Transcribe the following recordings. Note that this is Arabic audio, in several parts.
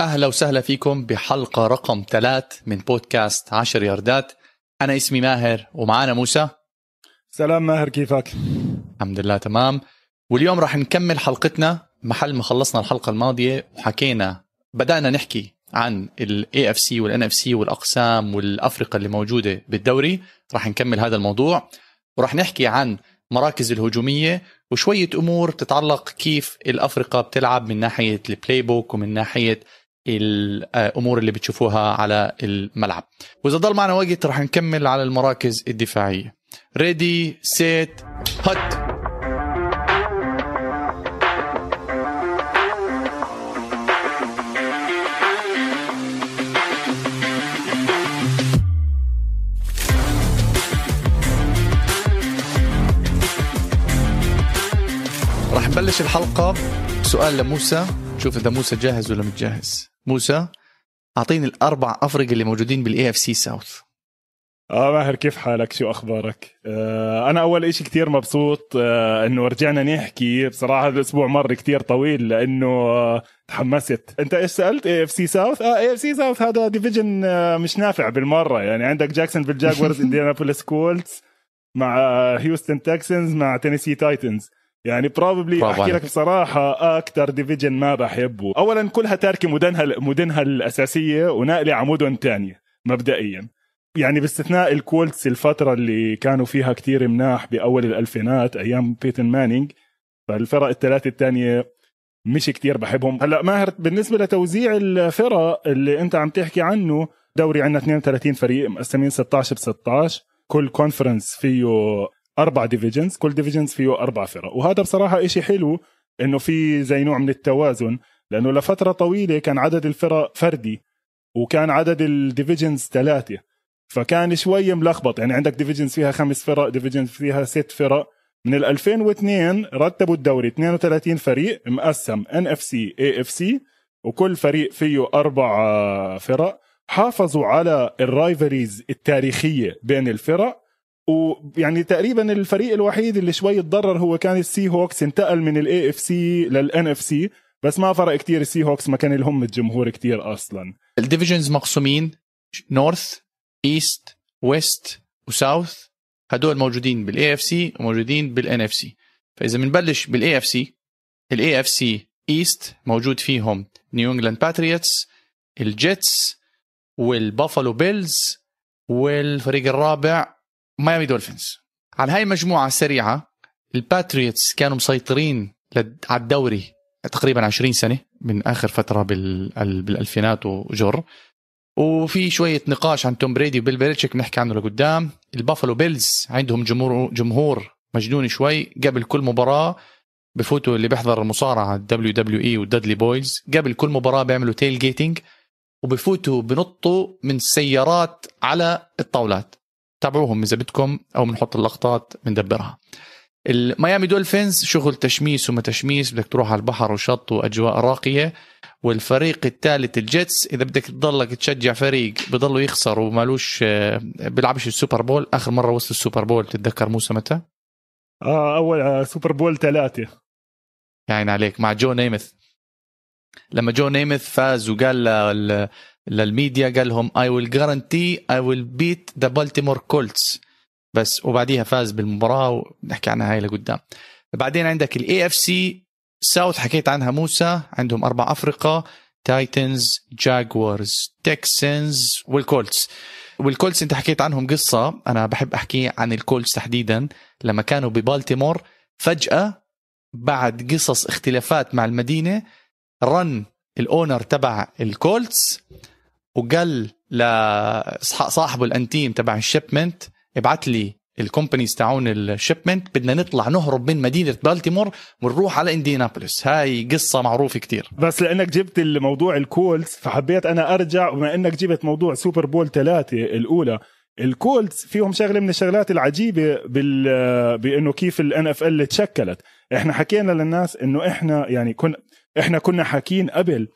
أهلا وسهلا فيكم بحلقة رقم ثلاث من بودكاست عشر ياردات. أنا اسمي ماهر ومعانا موسى. سلام ماهر كيفك؟ الحمد لله تمام. واليوم راح نكمل حلقتنا محل ما خلصنا الحلقة الماضية وحكينا بدأنا نحكي عن ال AFC وال NFC والأقسام والأفرقة اللي موجودة بالدوري. راح نكمل هذا الموضوع. وراح نحكي عن مراكز الهجومية وشوية أمور تتعلق كيف الأفرقة بتلعب من ناحية ال playbook ومن ناحية الأمور اللي بتشوفوها على الملعب. وإذا ضل معنا وقت رح نكمل على المراكز الدفاعية. ريدي سيت هت راح نبلش الحلقة. سؤال لموسى. شوف إذا موسى جاهز ولا متجهز. موسى أعطيني الأربع أفرقة اللي موجودين بال AFC South آه ماهر كيف حالك؟ شو أخبارك؟ آه أنا أول إشي كتير مبسوط آه إنه رجعنا نحكي. بصراحة الأسبوع مر كتير طويل لأنه آه تحمست. أنت إيش سألت؟ اي اف سي ساوث آه اي اف سي ساوث هذا ديفيجن آه مش نافع بالمرة. يعني عندك Jacksonville Jaguars Indianapolis Colts مع Houston Texans مع Tennessee Titans يعني probably أحكي لك بصراحة أكثر division ما بحبه. اولا كلها تاركه مدنها مدنها الأساسية وناقله على مدن ثانية مبدئيا. يعني باستثناء ال Colts الفترة اللي كانوا فيها كتير مناح بأول الألفينات أيام Peyton Manning فالفرق الثلاثة الثانية مش كتير بحبهم. هلأ ماهر بالنسبة لتوزيع الفرق اللي أنت عم تحكي عنه دوري عندنا 32 فريق مقسمين 16 ب 16 كل conference فيه أربع divisions كل division فيه أربع فرق. وهذا بصراحة إشي حلو إنه في زي نوع من التوازن لأنه لفترة طويلة كان عدد الفرق فردي وكان عدد ال divisions ثلاثة. فكان شوي ملخبط يعني عندك divisions فيها خمس فرق divisions فيها ست فرق. من ال 2002 رتبوا الدوري 32 فريق مقسم إن إف سي إي إف سي وكل فريق فيه أربع فرق. حافظوا على ال rivalries التاريخية بين الفرق ويعني تقريبا الفريق الوحيد اللي شوي تضرر هو كان ال Seahawks انتقل من ال AFC لل NFC بس ما فرق كتير ال Seahawks ما كان لهم الجمهور كتير أصلا. ال divisions مقسومين North East West و South هدول موجودين بال AFC وموجودين بال NFC فإذا بنبلش بال AFC ال AFC East موجود فيهم New England Patriots ال Jets وال Buffalo Bills والفريق الرابع Miami Dolphins على هاي المجموعة السريعة ال Patriots كانوا مسيطرين على الدوري تقريبا 20 سنة من آخر فترة بالألفينات وجر. وفي شوية نقاش عن Tom Brady و Bill Belichick بنحكي عنه لقدام. ال Buffalo Bills عندهم جمهور جمهور مجنون شوي. قبل كل مباراة بفوتوا اللي بيحضر المصارعة ال WWE وال Dudley Boyz قبل كل مباراة بيعملوا tailgating وبفوتوا بنطوا من السيارات على الطاولات. تابعوهم اذا بدكم أو بنحط اللقطات بندبرها ال Miami Dolphins شغل تشميس وما تشميس بدك تروح على البحر وشط وأجواء راقية. والفريق الثالث ال Jets إذا بدك تضلك تشجع فريق بضلوا يخسر ومالوش آه، بيلعبش ال Super Bowl. آخر مرة وصل ال Super Bowl تتذكر موسى متى؟ آه أول آه Super Bowl ثلاثة. يعني عليك مع جو نيمث لما جو نيمث فاز وقال للميديا قال لهم I will guarantee I will beat the Baltimore Colts بس وبعديها فاز بالمباراة ونحكي عنها هاي لقدام. بعدين عندك ال AFC South حكيت عنها موسى عندهم أربع أفرقة Titans Jaguars Texans وال Colts وال Colts انت حكيت عنهم قصة أنا بحب أحكي عن ال Colts تحديدا. لما كانوا ببالتيمور فجأة بعد قصص اختلافات مع المدينة رن ال owner تبع ال Colts وقال لصاحبه الانتيم تبع ال shipment ابعت لي ال companies تاعون ال shipment بدنا نطلع نهرب من مدينة بالتيمور ونروح على إنديانابوليس. هاي قصة معروفة كتير. بس لأنك جبت الموضوع ال Colts فحبيت أنا أرجع وما إنك جبت موضوع Super Bowl ثلاثة الأولى. ال Colts فيهم شغلة من الشغلات العجيبة بال بإنه كيف ال NFL تشكلت. إحنا حكينا للناس إنه إحنا يعني كنا إحنا كنا حاكين قبل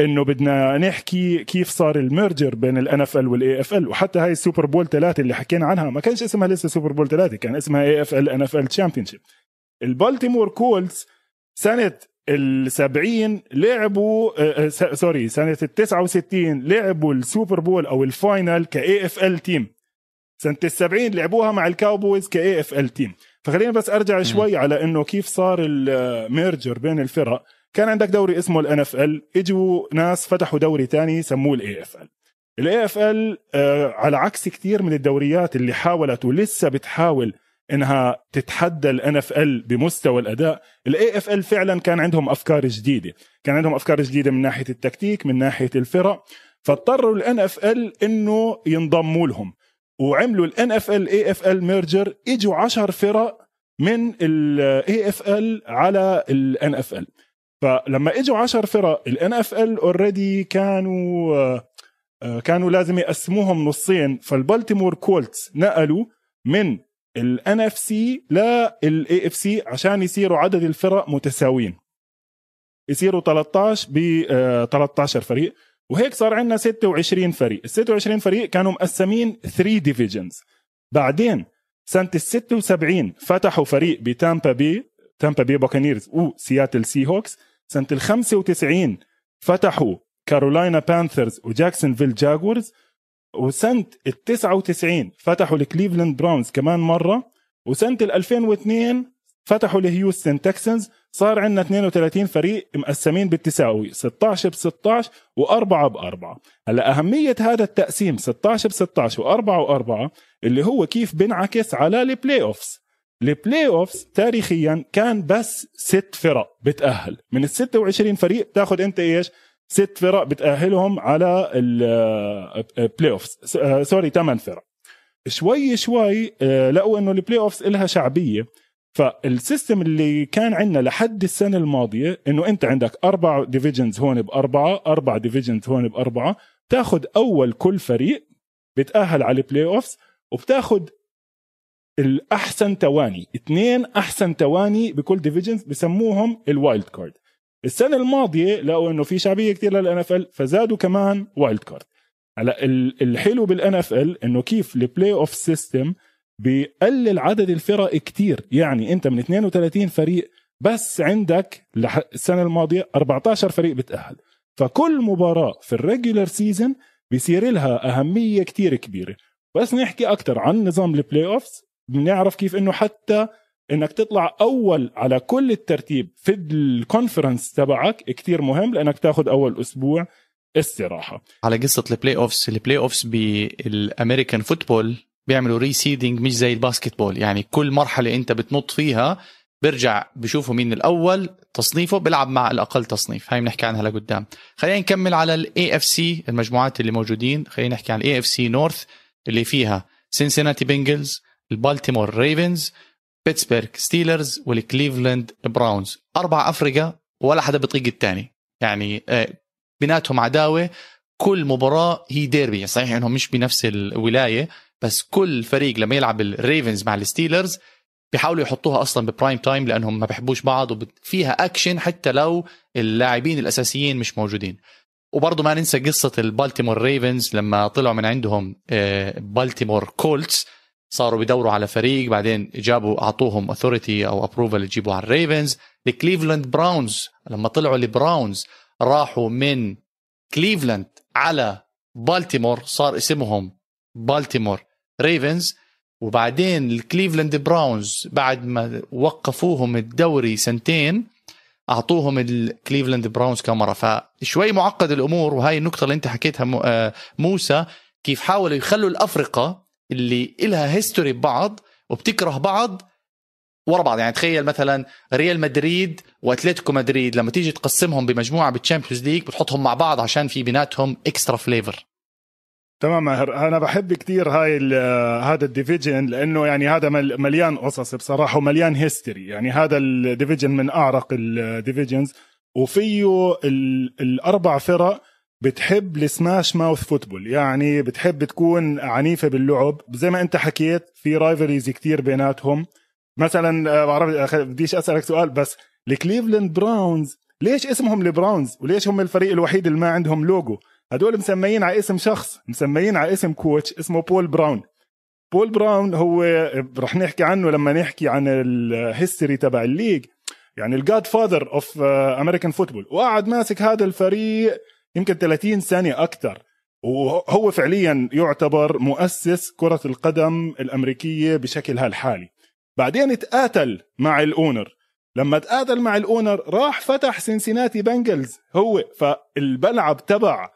إنه بدنا نحكي كيف صار ال merger بين ال NFL وال AFL وحتى هاي ال Super Bowl ثلاثة اللي حكينا عنها ما كانش اسمها لسه Super Bowl ثلاثة كان اسمها AFL NFL championship ال Baltimore Colts سنة ال70 لعبوا آه، آه، sorry سنة ال 69 لعبوا ال Super Bowl أو ال final ك AFL team سنة ال 70 لعبوها مع ال Cowboys ك AFL team فخلينا بس أرجع شوي على إنه كيف صار ال merger بين الفرق. كان عندك دوري اسمه ال NFL اجوا ناس فتحوا دوري تاني سموه ال AFL ال AFL على عكس كثير من الدوريات اللي حاولت ولسه بتحاول إنها تتحدى ال NFL بمستوى الأداء ال AFL فعلا كان عندهم أفكار جديدة. كان عندهم أفكار جديدة من ناحية التكتيك من ناحية الفرق. فاضطروا ال NFL إنه ينضموا لهم. وعملوا ال NFL AFL merger إجوا 10 فرق من ال AFL على ال NFL فلما إجوا 10 فرق ال NFL already كانوا آه، آه، كانوا لازم يقسموهم نصين. فال Baltimore Colts نقلوا من ال NFC لل AFC عشان يصيروا عدد الفرق متساويين. يصيروا 13 ب آه، 13 فريق. وهيك صار عندنا 26 فريق. ال 26 فريق كانوا مقسمين 3 divisions بعدين سنة ال 76 فتحوا فريق ب Tampa Bay Tampa Bay Buccaneers و Seattle Seahawks سنة ال 95 فتحوا Carolina Panthers و Jacksonville Jaguars وسنة ال 99 فتحوا ال Cleveland Browns كمان مرة وسنة ال 2002 فتحوا ال Houston Texans صار عندنا 32 فريق مقسمين بالتساوي 16 ب 16 و4 ب 4 هلأ أهمية هذا التقسيم 16 ب 16 و4 و4 اللي هو كيف بنعكس على ال playoffs. ال playoffs تاريخيا كان بس ست فرق بتأهل. من ال 26 فريق بتاخذ أنت إيش؟ ست فرق بتأهلهم على ال playoffs sorry ثمان فرق. شوي شوي آه، لقوا إنه ال playoffs لها شعبية. فال system اللي كان عندنا لحد السنة الماضية إنه أنت عندك أربع divisions هون بأربعة أربع divisions هون بأربعة تاخذ أول كل فريق بتأهل على ال playoffs وبتاخذ الأحسن تواني. اثنين أحسن تواني بكل divisions بسموهم ال wild card السنة الماضية لقوا إنه في شعبية كثير لل NFL فزادوا كمان wild card هلأ ال- الحلو بال NFL إنه كيف ال playoff system بيقلل عدد الفرق كتير. يعني أنت من 32 فريق بس عندك السنة الماضية 14 فريق بتأهل. فكل مباراة في ال regular season بيصير لها أهمية كتير كبيرة. بس نحكي أكثر عن نظام ال playoffs بنعرف كيف إنه حتى إنك تطلع أول على كل الترتيب في ال conference تبعك كتير مهم لأنك تاخذ أول أسبوع استراحة. على قصة ال playoffs ال playoffs بال American football بيعملوا reseeding مش زي ال basketball. يعني كل مرحلة أنت بتنط فيها بيرجع بشوفوا مين الأول تصنيفه بيلعب مع الأقل تصنيف. هاي بنحكي عنها لقدام. خلينا نكمل على ال AFC المجموعات اللي موجودين. خلينا نحكي عن ال AFC North اللي فيها Cincinnati Bengals ال Baltimore Ravens Pittsburgh Steelers وال Cleveland Browns. أربع افرقه ولا حدا بيطيق الثاني يعني آه، بيناتهم عداوة. كل مباراة هي ديربي. صحيح إنهم مش بنفس الولاية بس كل فريق لما يلعب ال Ravens مع ال Steelers بيحاولوا يحطوها أصلا ب prime time لأنهم ما بيحبوش بعض وفيها اكشن حتى لو اللاعبين الأساسيين مش موجودين. وبرضه ما ننسى قصة ال Baltimore Ravens لما طلعوا من عندهم آه، Baltimore Colts. صاروا بيدوروا على فريق بعدين جابوا أعطوهم authority أو approval يجيبوا على ال Ravens ال Cleveland Browns لما طلعوا ال Browns راحوا من كليفلاند على بالتيمور صار اسمهم Baltimore Ravens وبعدين ال Cleveland Browns بعد ما وقفوهم الدوري سنتين أعطوهم ال Cleveland Browns كمان مرة. فشوي معقد الأمور وهاي النقطة اللي أنت حكيتها آه، موسى كيف حاولوا يخلوا الأفرقة اللي إلها history ببعض وبتكره بعض ورا بعض. يعني تخيل مثلا ريال مدريد وأتلتيكو مدريد لما تيجي تقسمهم بمجموعة بال Champions League بتحطهم مع بعض عشان في بيناتهم extra flavor تمام ماهر. أنا بحب كثير هاي هذا ال division لأنه يعني هذا مل- مليان قصص بصراحة ومليان history يعني هذا ال division من أعرق ال divisions وفيه ال- الأربع فرق بتحب ال smash mouth football يعني بتحب تكون عنيفة باللعب. زي ما انت حكيت في rivalries كتير بيناتهم. مثلا آه، بعرف أخ- بديش أسألك سؤال بس الكليفلاند براونز ليش اسمهم البراونز؟ وليش هم الفريق الوحيد اللي ما عندهم لوجو؟ هدول مسميين على اسم شخص مسميين على اسم coach اسمه بول براون. بول براون هو رح نحكي عنه لما نحكي عن ال history تبع ال league. يعني ال godfather of American football وقعد ماسك هذا الفريق يمكن 30 سنه أكثر. وهو فعليا يعتبر مؤسس كرة القدم الأمريكية بشكلها الحالي بعدين تقاتل مع ال owner. لما تقاتل مع ال owner راح فتح سنسيناتي بنجلز هو فالملعب تبع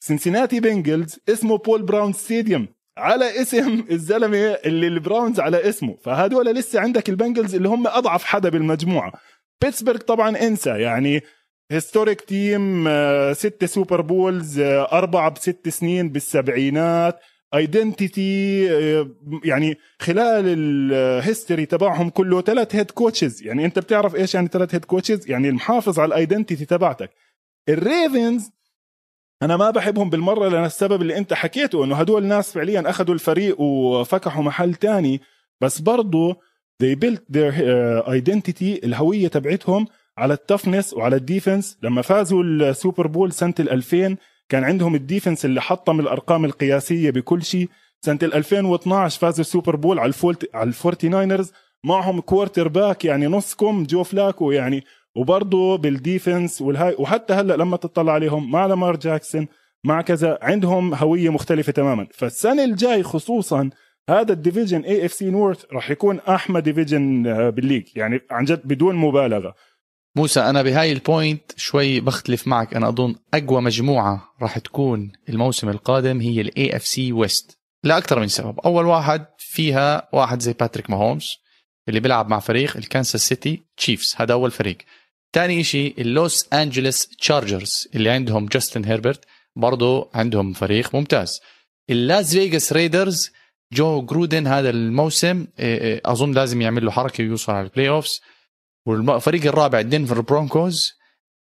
سنسيناتي بنجلز اسمه بول براون ستاديوم على اسم الزلمة اللي البراونز على اسمه. فهدول لسه عندك البنجلز اللي هم أضعف حدا بالمجموعة. بيتسبرغ طبعا إنسى. يعني historic team ستة Super Bowls أربعة بست سنين بالسبعينات. identity يعني خلال ال history تبعهم كله ثلاث head coaches يعني أنت بتعرف إيش يعني ثلاث head coaches يعني المحافظ على ال identity تبعتك. الريفنز أنا ما بحبهم بالمرة لأن السبب اللي أنت حكيته إنه هدول الناس فعليا أخذوا الفريق وفكحوا محل تاني. بس برضه they built their uh, identity الهوية تبعتهم على ال toughness وعلى ال defense لما فازوا ال Super Bowl سنة 2000 كان عندهم ال defense اللي حطم الأرقام القياسية بكل شيء. سنة 2012 فازوا ال Super Bowl على الفولت على الفورتي ناينرز معهم quarterback يعني نصكم جو فلاكو يعني وبرضه بال defense والهاي. وحتى هلأ لما تطلع عليهم مع لامار جاكسون مع كذا عندهم هوية مختلفة تماما. فالسنة الجاي خصوصا هذا ال division AFC North راح يكون احمد division بال league. يعني عن جد بدون مبالغة. موسى أنا بهاي ال point شوي بختلف معك. أنا أظن أقوى مجموعة راح تكون الموسم القادم هي ال AFC West لاكثر من سبب. أول واحد فيها واحد زي باتريك ماهومز اللي بيلعب مع فريق الكانساس سيتي تشيفز هذا أول فريق. ثاني شيء اللوس انجلوس تشارجرز اللي عندهم جاستن هيربرت برضه عندهم فريق ممتاز. اللاس فيغاس ريدرز جو جرودن هذا الموسم إيه، إيه، أظن لازم يعمل له حركة ويوصل على ال playoffs والفريق الرابع دينفر برونكوز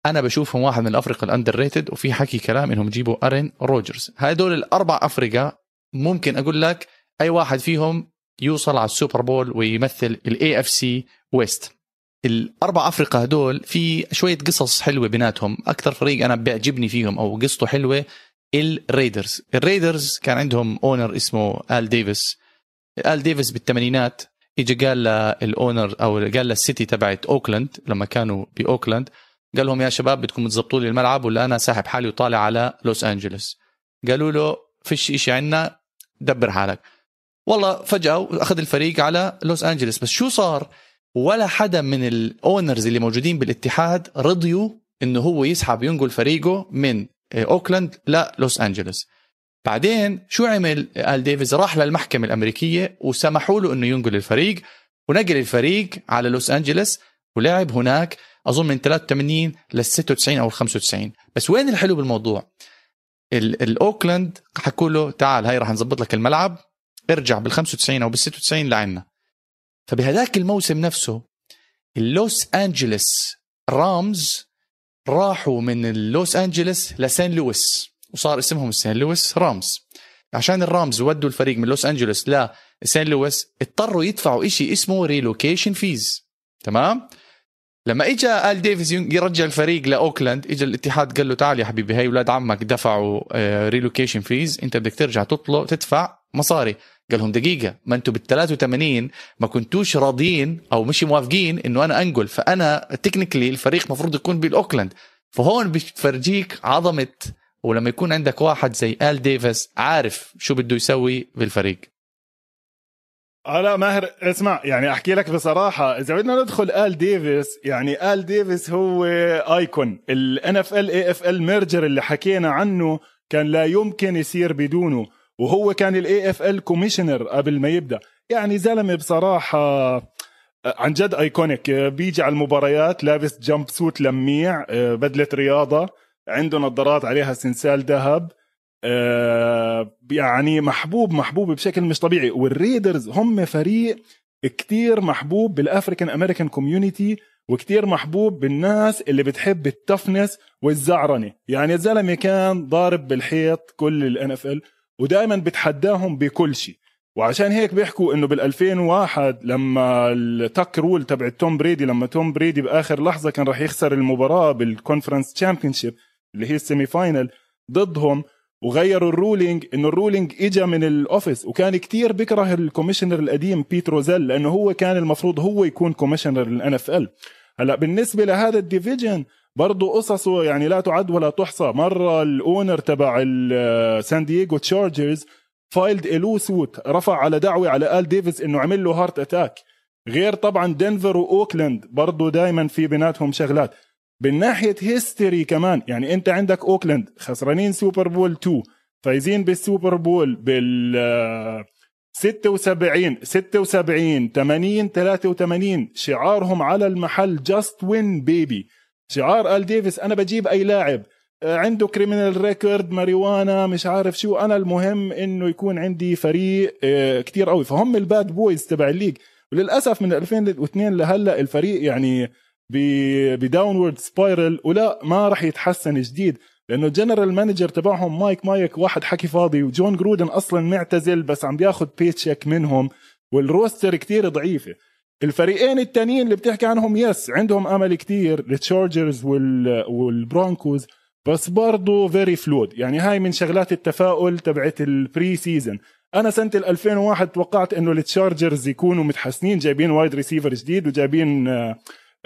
أنا بشوفهم واحد من الافرقه ال underrated وفي حكي كلام إنهم يجيبوا آرون رودجرز هدول الأربع افرقه ممكن أقول لك أي واحد فيهم يوصل على ال Super Bowl ويمثل ال AFC West الأربع افرقه هدول في شوية قصص حلوة بيناتهم. أكثر فريق أنا بيعجبني فيهم أو قصته حلوة الريدرز الريدرز كان عندهم owner اسمه ال ديفيس ال ديفيس بالثمانينات اجى قال لل owner أو قال لل city تبعت أوكلاند لما كانوا بأوكلاند قال لهم يا شباب بدكم تظبطوا لي الملعب ولا أنا ساحب حالي وطالع على لوس أنجلوس. قالوا له فيش شيء عندنا دبر حالك. والله فجأة أخذ الفريق على لوس أنجلوس. بس شو صار؟ ولا حدا من ال owners اللي موجودين بالاتحاد رضيوا إنه هو يسحب ينقل فريقه من أوكلاند للوس أنجلوس. بعدين شو عمل آل ديفيز؟ راح للمحكمة الأمريكية وسمحوا له إنه ينقل الفريق. ونقل الفريق على لوس أنجلوس ولعب هناك أظن من 83 لل 96 أو 95 بس وين الحلو بالموضوع؟ الاوكلاند حكوا له تعال هاي راح نظبط لك الملعب ارجع بال 95 أو بال 96 لعنا. فبهذاك الموسم نفسه اللوس أنجلوس رامز راحوا من اللوس أنجلوس لسان لويس. وصار اسمهم سان لويس رامز. عشان الرامز ودوا الفريق من لوس أنجلوس لسان لويس اضطروا يدفعوا إشي اسمه relocation fees تمام؟ لما اجى آل ديفيز يرجع الفريق لأوكلاند اجى الاتحاد قال له تعال يا حبيبي هاي أولاد عمك دفعوا relocation آه، fees أنت بدك ترجع تطلب تدفع مصاري. قال لهم دقيقة ما أنتم بال 83 ما كنتوش راضيين أو مش موافقين إنه أنا أنقل فأنا technically الفريق المفروض يكون بالأوكلاند. فهون بتفرجيك عظمة ولما يكون عندك واحد زي آل ديفيس عارف شو بده يسوي بالفريق. آه لا ماهر اسمع يعني أحكي لك بصراحة إذا بدنا ندخل آل ديفيس يعني آل ديفيس هو icon. ال NFL AFL merger اللي حكينا عنه كان لا يمكن يصير بدونه وهو كان ال AFL commissioner قبل ما يبدأ. يعني زلمة بصراحة عن جد iconic بيجي على المباريات لابس jumpsuit لميع بدلة رياضة. عنده نظارات عليها سنسال ذهب يعني محبوب محبوب بشكل مش طبيعي. والريدرز هم فريق كتير محبوب بال African American community وكتير محبوب بالناس اللي بتحب ال toughness والزعرنة. يعني الزلمة كان ضارب بالحيط كل ال NFL ودائما بتحداهم بكل شيء. وعشان هيك بيحكوا إنه بال 2001 لما ال tuck rule تبع توم بريدي لما توم بريدي بآخر لحظة كان راح يخسر المباراة بال conference championship اللي هي ال semi final ضدهم وغيروا ال ruling إنه ال ruling اجى من ال office وكان كتير بكره ال commissioner القديم بيت روزيل لأنه هو كان المفروض هو يكون commissioner ال NFL هلأ بالنسبة لهذا ال division برضه قصصه يعني لا تعد ولا تحصى. مرة ال owner تبع سان دييغو تشارجرز filed a lawsuit رفع على دعوة على ال ديفيس إنه عمل له heart attack غير طبعا دنفر وأوكلاند برضه دائما في بيناتهم شغلات. من ناحية history كمان. يعني أنت عندك أوكلاند خسرانين super bowl 2 فايزين بال super bowl بال 76 76 80 83 شعارهم على المحل just win baby شعار آل ديفيس أنا بجيب أي لاعب. آه، عنده criminal record ماريوانا مش عارف شو. أنا المهم إنه يكون عندي فريق آه، كتير قوي. فهم ال bad boys تبع ال league وللأسف من 2002 لهلأ الفريق يعني ب downward spiral ولا ما راح يتحسن جديد. لأنه ال general manager تبعهم مايك مايوك واحد حكي فاضي. وجون جرودن أصلا معتزل بس عم بياخذ paycheck منهم. وال roster كتير ضعيفة. الفريقين التانيين اللي بتحكي عنهم yes عندهم أمل كتير. التشارجرز وال والبرونكوز. بس برضه very flawed يعني هاي من شغلات التفاؤل تبعت ال pre season أنا سنة 2001 توقعت إنه التشارجرز يكونوا متحسنين جايبين wide receiver جديد وجايبين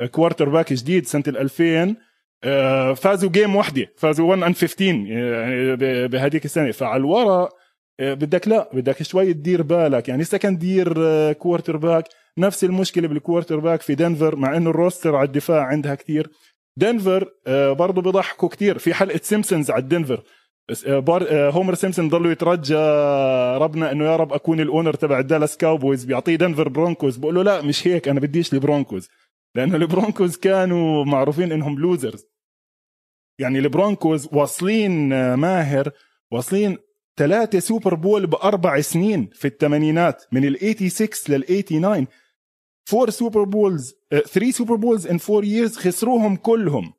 quarterback جديد سنة 2000 آه، فازوا game واحدة فازوا 1 and 15 يعني بهذيك السنة. فعلى الورق آه، بدك لا بدك شوي تدير بالك. يعني second year quarterback نفس المشكلة بال quarterback في دنفر مع إنه ال roster على الدفاع عندها كتير. دنفر آه، برضه بيضحكوا كتير. في حلقة سيمبسونز على دنفر هومر سيمسون ضلوا يترجى ربنا إنه يا رب أكون ال owner تبع الدالاس كاوبويز بيعطيه دنفر برونكوز بقول له لا مش هيك أنا بديش البرونكوز. لأنه البرونكوز كانوا معروفين إنهم losers يعني البرونكوز واصلين آه، ماهر واصلين ثلاثة super bowl بأربع سنين في الثمانينات من ال 86 لل 89 four super bowls 3 super bowls in 4 years خسروهم كلهم.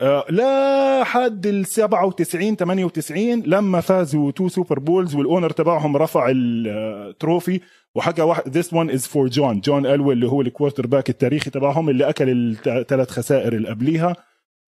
آه، لحد ال 97 98 لما فازوا two super bowls وال owner تبعهم رفع ال trophy وحكى واحد this one is for جون جون الوي اللي هو ال quarterback التاريخي تبعهم اللي أكل الثلاث خسائر اللي قبليها.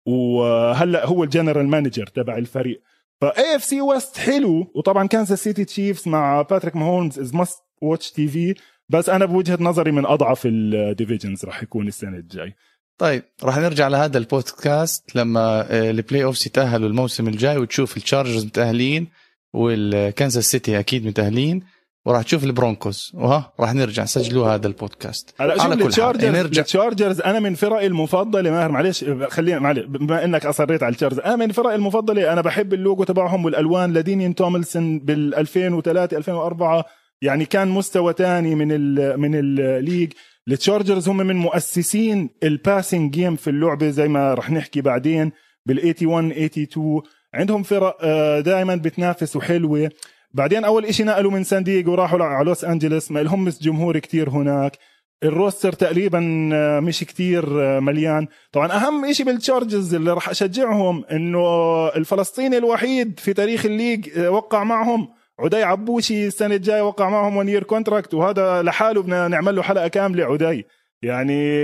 وهلأ هو ال general manager تبع الفريق. ف AFC West حلو. وطبعا كانساس سيتي تشيفز مع باتريك ماهولمز is must watch TV بس أنا بوجهة نظري من أضعف ال divisions راح يكون السنة الجاي. طيب راح نرجع لهذا البودكاست لما آه، ال playoffs يتأهلوا الموسم الجاي وتشوف التشارجرز متأهلين والكنزاس سيتي أكيد متأهلين وراح تشوف البرونكوز. وها راح نرجع. سجلوا هذا البودكاست. هلا على كل حال نرجع. التشارجرز أنا من فرقي المفضلة ماهر معلش خلينا معلش بما إنك أصريت على التشارجرز أنا من فرقي المفضلة أنا بحب اللوجو تبعهم والألوان لدينيان توملسون بال 2003 2004 يعني كان مستوى تاني من ال من ال league التشارجرز هم من مؤسسين ال passing game في اللعبة زي ما رح نحكي بعدين بال 81 82 عندهم فرق آه، دائما بتنافس وحلوة. بعدين أول إشي نقلوا من سان دييغو راحوا على لوس انجلوس ما لهم جمهور كتير هناك. ال roster تقريبا آه، مش كتير آه، مليان. طبعا أهم إشي بالتشارجرز اللي راح أشجعهم إنه الفلسطيني الوحيد في تاريخ ال league وقع معهم عدي عبوشي السنة الجاية وقع معهم one year contract وهذا لحاله بدنا نعمل له حلقة كاملة عدي يعني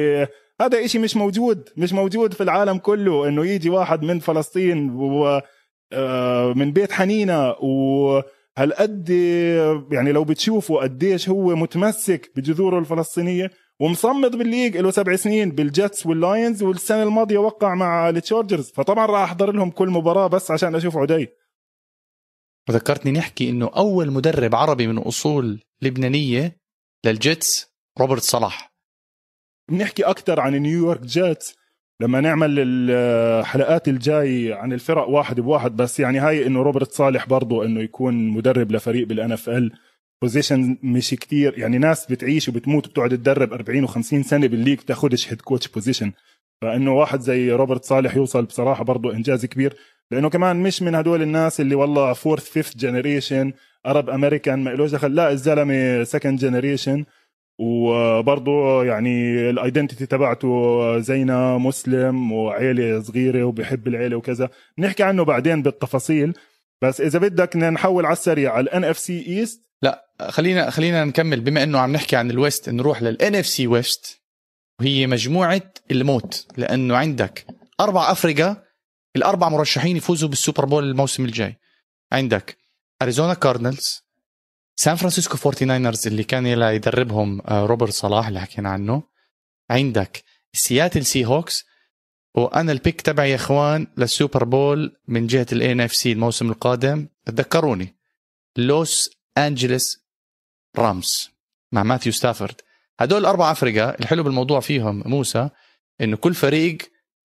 هذا إشي مش موجود مش موجود في العالم كله إنه يجي واحد من فلسطين و آه، من بيت حنينة وهالقد يعني لو بتشوفوا قديش هو متمسك بجذوره الفلسطينية ومصمد بال league له سبع سنين بالجيتس واللاينز والسنة الماضية وقع مع التشارجرز. فطبعا راح أحضر لهم كل مباراة بس عشان أشوف عدي. وذكرتني نحكي إنه أول مدرب عربي من أصول لبنانية للجيتس روبرت صالح. بنحكي أكثر عن نيويورك جيتس لما نعمل الحلقات الجاي عن الفرق واحد بواحد بس يعني هاي إنه روبرت صالح برضه إنه يكون مدرب لفريق بال NFL position مش كتير يعني ناس بتعيش وبتموت وبتقعد تدرب 40 و50 سنة بال league بتاخدش head coach position فإنه واحد زي روبرت صالح يوصل بصراحة برضه إنجاز كبير. لأنه كمان مش من هدول الناس اللي والله fourth fifth generation Arab American ما لهش دخل. لا الزلمة second generation وبرضه يعني ال identity تبعته زينا مسلم وعيلة صغيرة وبحب العيلة وكذا. نحكي عنه بعدين بالتفاصيل. بس إذا بدك نحول على السريع على ال NFC East لا خلينا خلينا نكمل. بما إنه عم نحكي عن ال West نروح لل NFC West وهي مجموعة الموت. لأنه عندك أربع افرقه الأربع مرشحين يفوزوا بال super bowl الموسم الجاي. عندك أريزونا كاردينالز سان فرانسيسكو 49 اللي كان يدربهم آه، روبرت صالح اللي حكينا عنه. عندك سياتل سي هوكس وأنا ال pick تبعي يا إخوان لل Super Bowl من جهة ال NFC الموسم القادم. تذكروني لوس انجلس رامز مع ماثيو ستافورد. هدول الأربع افرقه الحلو بالموضوع فيهم موسى إنه كل فريق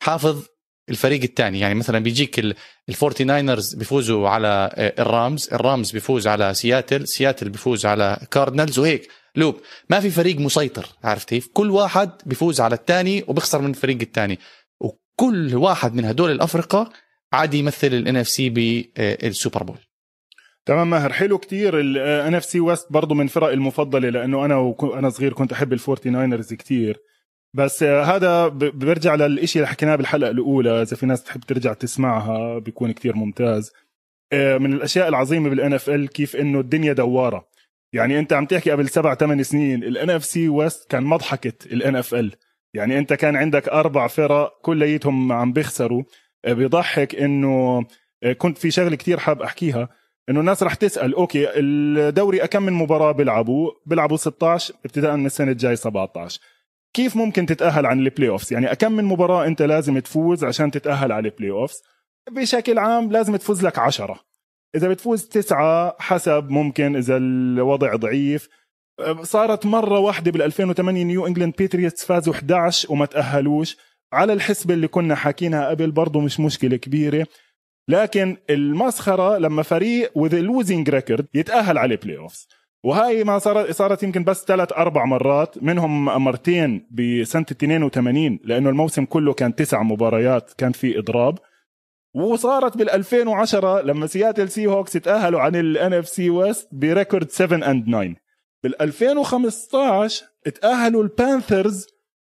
حافظ الفريق الثاني. يعني مثلا بيجيك الفورتي ناينرز بيفوزوا على الرامز الرامز بيفوز على سياتل سياتل بيفوز على كاردنالز وهيك. loop ما في فريق مسيطر عرفت كيف كل واحد بيفوز على الثاني وبيخسر من الفريق الثاني. وكل واحد من هدول الأفرقة عادي يمثل ال NFC بال Super Bowl تمام ماهر. حلو كتير. ال NFC West برضه من فرق المفضلة لأنه أنا وأنا صغير كنت أحب الفورتي ناينرز كتير. بس هذا برجع للإشي اللي حكيناه بالحلقة الأولى إذا في ناس تحب ترجع تسمعها بيكون كتير ممتاز. آه، من الأشياء العظيمة بال NFL كيف إنه الدنيا دوارة. يعني أنت عم تحكي قبل سبع ثمان سنين ال NFC West كان مضحكة ال NFL يعني أنت كان عندك أربع فرق كليتهم عم بيخسروا. آه، بيضحك إنه آه، كنت في شغلة كتير حاب أحكيها. إنه الناس رح تسأل okay الدوري أكم من مباراة بيلعبوا؟ بيلعبوا 16 ابتداء من السنة الجاي 17 كيف ممكن تتأهل عن ال playoffs يعني أكم من مباراة أنت لازم تفوز عشان تتأهل على ال playoffs بشكل عام لازم تفوز لك عشرة. إذا بتفوز تسعة حسب ممكن إذا الوضع ضعيف. صارت مرة واحدة بال 2008 نيو انجلاند باتريوتس فازوا 11 وما تأهلوش. على الحسبة اللي كنا حاكينها قبل برضه مش مشكلة كبيرة. لكن المسخرة لما فريق with losing record يتأهل على ال playoffs وهاي ما صارت صارت يمكن بس ثلاث أربع مرات منهم مرتين بسنة 82 لأنه الموسم كله كان تسع مباريات كان في إضراب. وصارت بال 2010 لما سياتل سي هوكس تاهلوا عن ال NFC West ب record 7 and 9 بال 2015 تاهلوا البانثرز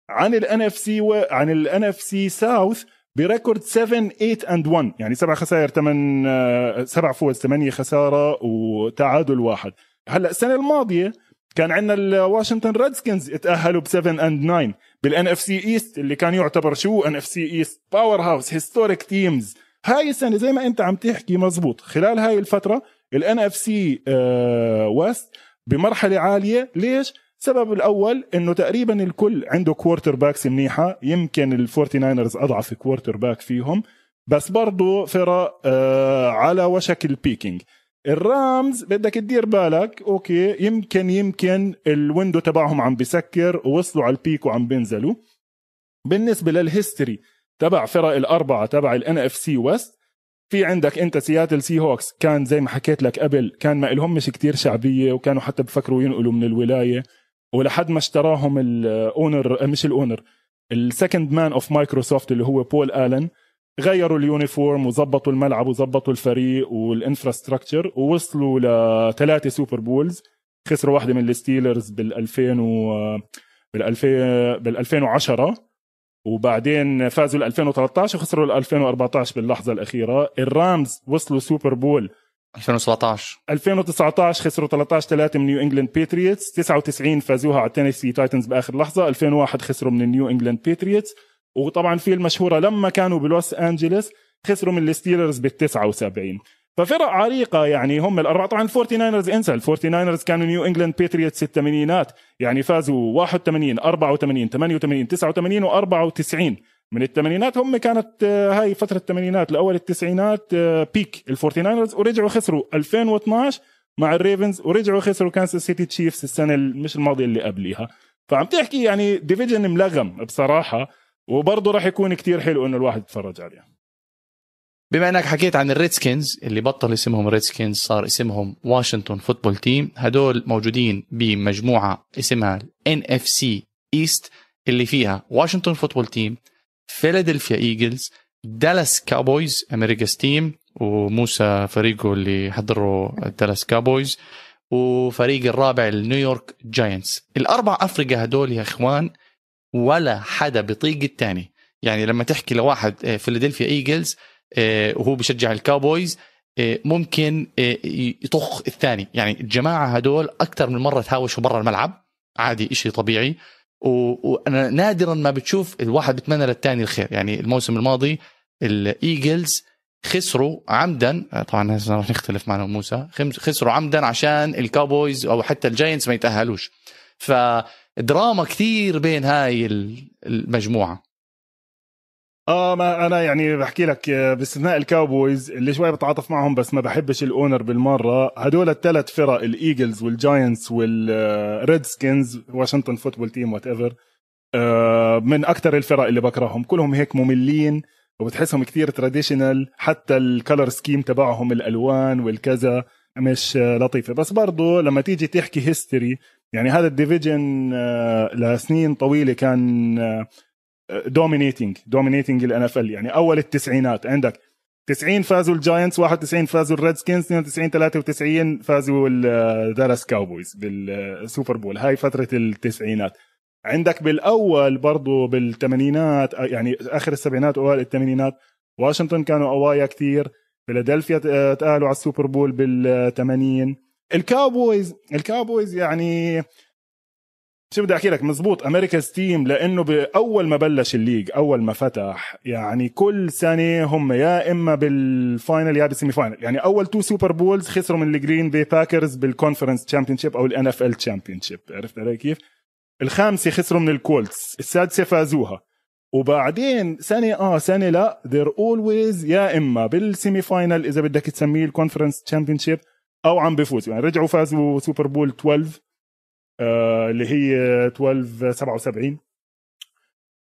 عن ال NFC عن ال NFC South ب record 7 8 and 1 يعني سبع خسائر ثمان آه، سبع فوز ثمانية خسارة وتعادل واحد. هلا السنة الماضية كان عندنا الواشنطن ريدسكنز تاهلوا ب 7 and 9 بال NFC East اللي كان يعتبر شو NFC East powerhouse historic teams هاي السنة زي ما انت عم تحكي مزبوط. خلال هاي الفترة ال NFC West بمرحلة عالية. ليش؟ السبب الأول إنه تقريبا الكل عنده quarterbacks منيحة. يمكن الفورتي ناينرز أضعف quarterback فيهم. بس برضه فرق آه على وشك ال peaking الرامز بدك تدير بالك okay يمكن يمكن ال window تبعهم عم بسكر ووصلوا على ال peak وعم بينزلوا. بالنسبة لل history تبع فرق الأربعة تبع ال NFC West في عندك أنت سياتل سي هوكس كان زي ما حكيت لك قبل كان ما لهم مش كتير شعبية وكانوا حتى بفكروا ينقلوا من الولاية. ولحد ما اشتراهم ال owner مش ال owner ال second man of Microsoft اللي هو بول الن غيروا ال uniform وظبطوا الملعب وظبطوا الفريق وال infrastructure ووصلوا لثلاثة Super Bowls خسروا واحدة من الستيلرز بال 2000 و بال 2000 بال 2010 وبعدين فازوا ل 2013 وخسروا ل 2014 باللحظة الأخيرة. الرامز وصلوا Super Bowl 2017 2019 خسروا 13 3 من نيو انجلاند باتريوتس 99 فازوها على تينيسي تايتنز بآخر لحظة. 2001 خسروا من النيو انجلاند باتريوتس وطبعا في المشهورة لما كانوا بلوس أنجلوس خسروا من الستيلرز بال 79 ففرق عريقة يعني هم الاربعه طبعا الفورتي ناينرز انسى الفورتي ناينرز كانوا نيو إنجلاند باتريوتس الثمانينات يعني فازوا 81 84 88 89 و94 من الثمانينات هم كانت آه، هاي فترة الثمانينات لاول التسعينات peak الفورتي ناينرز ورجعوا خسروا 2012 مع الريفنز ورجعوا خسروا كانساس سيتي تشيفز السنة مش الماضية اللي قبليها. فعم تحكي يعني division ملغم بصراحة. وبرضه راح يكون كتير حلو إنه الواحد يتفرج عليه. بما إنك حكيت عن الريدسكنز اللي بطل اسمهم ريدسكنز صار اسمهم واشنطن فوتبول تيم. هدول موجودين بمجموعة اسمها NFC East اللي فيها واشنطن فوتبول تيم فيلادلفيا ايجلز دالاس كابويز America's team وموسى فريقه اللي حضروا دالاس كابويز وفريق الرابع النيويورك جاينتس الأربع افرقه هدول يا إخوان ولا حدا بيطيق الثاني يعني لما تحكي لواحد فيلادلفيا إيجلز وهو بشجع الكاوبويز آه، ممكن آه، يطخ الثاني. يعني الجماعة هدول أكثر من مرة تهاوشوا برا الملعب. عادي إشي طبيعي. وأنا نادرا ما بتشوف الواحد بتمنى للثاني الخير. يعني الموسم الماضي الإيجلز خسروا عمدا آه، طبعا راح نختلف معنا موسى خسروا عمدا عشان الكاوبويز أو حتى الجاينتس ما يتأهلوش. ف دراما كثير بين هاي المجموعة. آه ما أنا يعني بحكي لك باستثناء الكاوبويز اللي شوي بتعاطف معهم بس ما بحبش ال owner بالمرة. هدول الثلاث فرق الإيجلز والجاينتس والريد سكينز واشنطن فوتبول تيم whatever من أكثر الفرق اللي بكرههم. كلهم هيك مملين وبتحسهم كثير traditional حتى ال color scheme تبعهم الألوان والكذا مش لطيفة. بس برضو لما تيجي تحكي history يعني هذا ال division آه، لسنين طويلة كان dominating dominating ال NFC يعني أول التسعينات عندك 90 فازوا ال Giants 91 فازوا ال Redskins 92 93 فازوا ال Dallas Cowboys بال Super Bowl هاي فترة التسعينات. عندك بالأول برضو بالثمانينات يعني آخر السبعينات وأوائل الثمانينات واشنطن كانوا قوايا كثير فيلادلفيا تأهلوا على السوبر بول بال80 ال Cowboys ال Cowboys يعني شو بدي أحكي لك؟ مزبوط. America's team لأنه بأول ما بلش ال league أول ما فتح يعني كل سنة هم يا إما بال final يا بال semi final يعني أول two Super Bowls خسروا من ال Green Bay Packers بال conference championship أو ال NFL championship عرفت علي كيف؟ الخامسة خسروا من ال Colts السادسة فازوها. وبعدين سنة آه سنة لا they're always يا إما بال semi final إذا بدك تسميه ال conference championship أو عم بفوزوا يعني رجعوا فازوا Super Bowl 12 آه اللي هي 12 77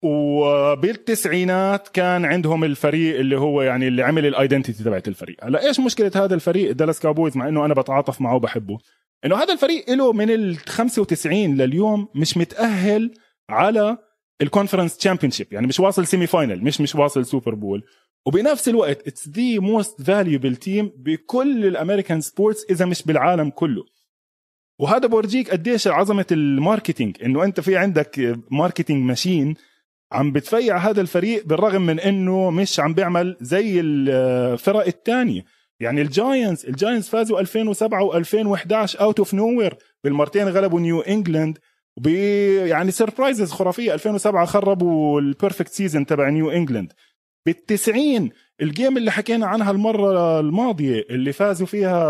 وبالتسعينات كان عندهم الفريق اللي هو يعني اللي عمل ال identity تبعت الفريق. هلا إيش مشكلة هذا الفريق؟ Dallas Cowboys مع إنه أنا بتعاطف معه وبحبه. إنه هذا الفريق له من ال 95 لليوم مش متأهل على ال conference championship يعني مش واصل semi final مش مش واصل Super Bowl وبنفس الوقت it's the most valuable team بكل ال American sports إذا مش بالعالم كله. وهذا بورجيك قديش عظمة ال marketing إنه أنت في عندك marketing machine عم بتبيع هذا الفريق بالرغم من إنه مش عم بيعمل زي الفرق الثانية يعني ال Giants ال Giants فازوا 2007 و2011 out of nowhere بالمرتين غلبوا New England يعني surprises خرافية. 2007 خربوا ال perfect season تبع New England بال90 ال game اللي حكينا عنها المرة الماضية اللي فازوا فيها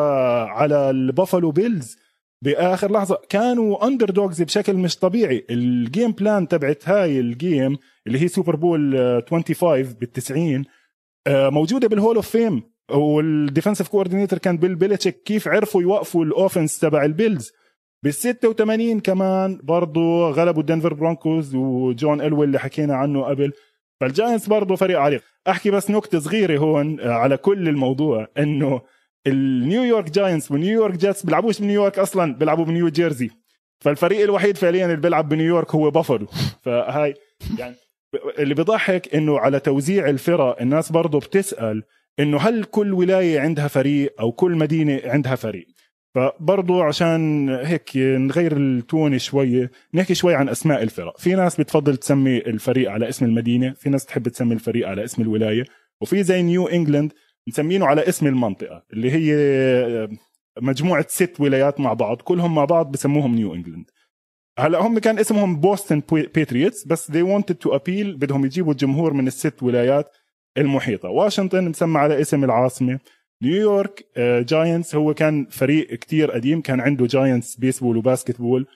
على ال Buffalo Bills بآخر لحظة كانوا underdogs بشكل مش طبيعي. ال game plan تبعت هاي ال game اللي هي Super Bowl 25 بال90 موجودة بال Hall of Fame وال defensive coordinator كان Bill Belichick كيف عرفوا يوقفوا ال offense تبع ال Bills؟ بال 86 كمان برضه غلبوا ال Denver Broncos و John Elway اللي حكينا عنه قبل. فال Giants برضه فريق عريق. أحكي بس نكتة صغيرة هون آه، على كل الموضوع إنه النيويورك جاينتس ونيويورك جيتس بيلعبوش بنيويورك أصلا بيلعبوا بنيو جيرسي فالفريق الوحيد فعليا اللي بيلعب بنيويورك هو بافلو. فهاي يعني اللي بضحك إنه على توزيع الفرق الناس برضه بتسأل إنه هل كل ولاية عندها فريق أو كل مدينة عندها فريق؟ فبرضو عشان هيك نغير ال tone شوية نحكي شوي عن أسماء الفرق. في ناس بتفضل تسمي الفريق على اسم المدينة في ناس تحب تسمي الفريق على اسم الولاية وفي زي New England مسمينه على اسم المنطقة اللي هي مجموعة ست ولايات مع بعض كلهم مع بعض بسموهم New England هلا هم كان اسمهم Boston Patriots بس they wanted to appeal بدهم يجيبوا الجمهور من الست ولايات المحيطة. واشنطن مسمى على اسم العاصمة. New York Giants هو كان فريق كتير قديم كان عنده Giants baseball و basketball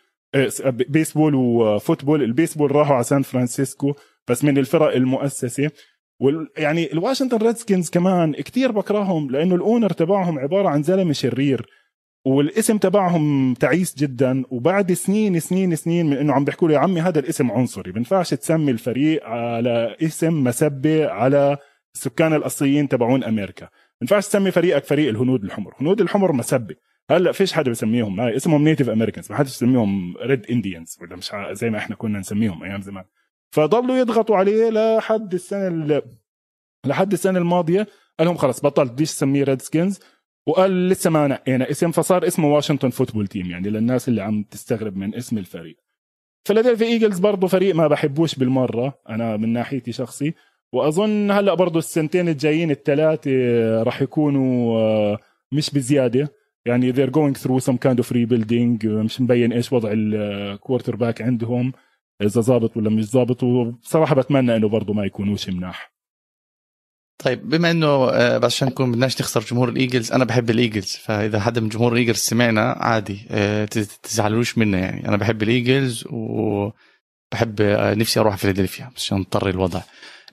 baseball و football ال baseball راحوا على سان فرانسيسكو بس من الفرق المؤسسة. وال يعني ال Washington Redskins كمان كتير بكرههم لأنه ال owner تبعهم عبارة عن زلمة شرير. والاسم تبعهم تعيس جدا. وبعد سنين سنين سنين من إنه عم بيحكوا له يا عمي هذا الاسم عنصري بينفعش تسمي الفريق على اسم مسبة على السكان الأصليين تبعون أمريكا. ينفعش تسمي فريقك فريق الهنود الحمر. هنود الحمر مسبه هلا فيش حدا بسميهم هاي اسمهم Native Americans ما حدش يسميهم Red Indians ولا مش زي ما إحنا كنا نسميهم أيام زمان. فضلوا يضغطوا عليه لحد السنة لحد السنة الماضية. قال لهم خلص بطلت بديش تسميه Redskins وقال لسه ما نقينا اسم فصار اسمه Washington Football Team يعني للناس اللي عم تستغرب من اسم الفريق. Philadelphia Eagles برضه فريق ما بحبوش بالمرة. أنا من ناحيتي شخصي. وأظن هلأ برضه السنتين الجايين الثلاثه راح يكونوا آه، مش بزيادة. يعني they're going through some kind of rebuilding مش مبين إيش وضع ال quarterback عندهم إذا ظابط ولا مش ظابط. وبصراحة بتمنى إنه برضه ما يكونوش مناح. طيب بما إنه آه، بس عشان نكون بدناش نخسر جمهور ال Eagles أنا بحب ال Eagles. فإذا حدا من جمهور ال Eagles سمعنا عادي آه، تزعلوش منا يعني. أنا بحب ال Eagles وبحب آه، نفسي أروح فيلادلفيا بس عشان نطري الوضع.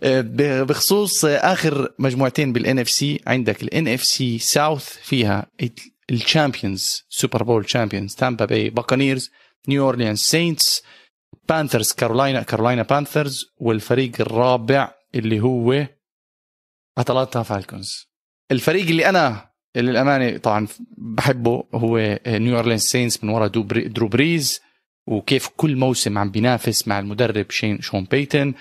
بخصوص آخر مجموعتين بال NFC عندك ال NFC South فيها ال champions Super Bowl champions Tampa Bay Buccaneers New Orleans Saints Panthers Carolina Carolina Panthers والفريق الرابع اللي هو Atlanta Falcons الفريق اللي أنا للأمانة طبعا بحبه هو New Orleans Saints من وراء Drew Brees وكيف كل موسم عم بينافس مع المدرب شين Sean Payton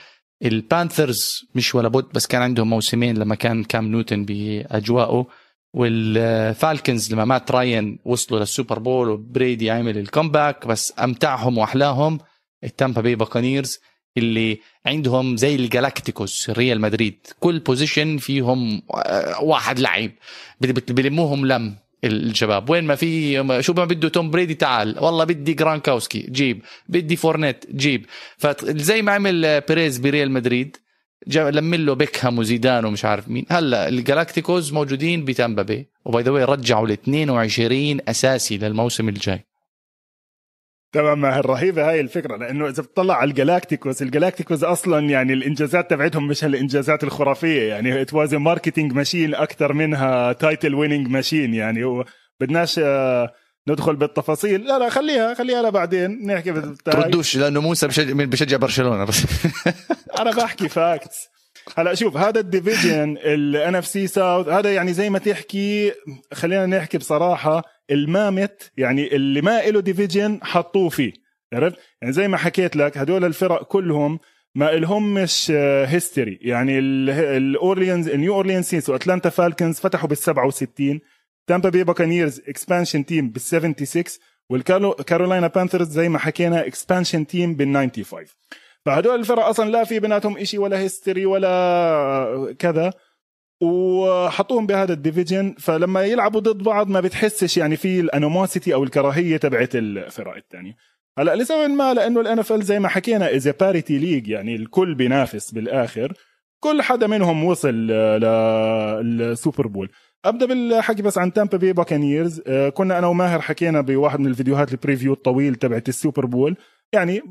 ال Panthers مش ولا بد بس كان عندهم موسمين لما كان Cam Newton بأجواءه. وال Falcons لما Matt Ryan وصلوا لل Super Bowl و Brady عمل ال comeback بس أمتعهم وأحلاهم ال Tampa Bay Buccaneers اللي عندهم زي ال Galacticos ريال مدريد. كل position فيهم آه، واحد لعيب. بلموهم لم. الشباب. وين ما في شو ما بده توم بريدي تعال. والله بدي جرونكاوسكي جيب. بدي فورنيت جيب. فزي ما عمل بيريز بريال مدريد لم له بيكهام وزيدان ومش عارف مين. هلا ال Galacticos موجودين بتامبا بي و by the way رجعوا ل 22 أساسي للموسم الجاي. تمام رهيبة هاي الفكرة لأنه إذا بتطلع على ال Galacticos ال Galacticos أصلا يعني الإنجازات تبعتهم مش هالإنجازات الخرافية يعني it was marketing machine أكثر منها title winning machine يعني بدناش آه، ندخل بالتفاصيل. لا لا خليها خليها لبعدين نحكي تردوش لأنه موسى بشجع, بشجع برشلونة بس. أنا بحكي facts هلأ شوف هذا ال division ال NFC South هذا يعني زي ما تحكي خلينا نحكي بصراحة المامت يعني اللي ما له division حطوه فيه. عرفت؟ يعني زي ما حكيت لك هدول الفرق كلهم ما لهمش history يعني ال Orleans ال New Orleans Saints واتلانتا Falcons فتحوا بال 67 تامبا بي Buccaneers expansion team بال 76 والكارولاينا Panthers زي ما حكينا expansion team بال 95 فهدول الفرق أصلا لا في بيناتهم شيء ولا history ولا كذا. وحطوهم بهذا ال division فلما يلعبوا ضد بعض ما بتحسش يعني في ال animosity أو الكراهية تبعت الفرق الثانية هلأ لسبب ما لأنه ال NFL زي ما حكينا is a parity league يعني الكل بينافس بالآخر كل حدا منهم وصل لل Super Bowl. أبدأ بالحكي بس عن تامبا بي Buccaneers كنا أنا وماهر حكينا بواحد من الفيديوهات ال preview الطويل تبعت ال Super Bowl. يعني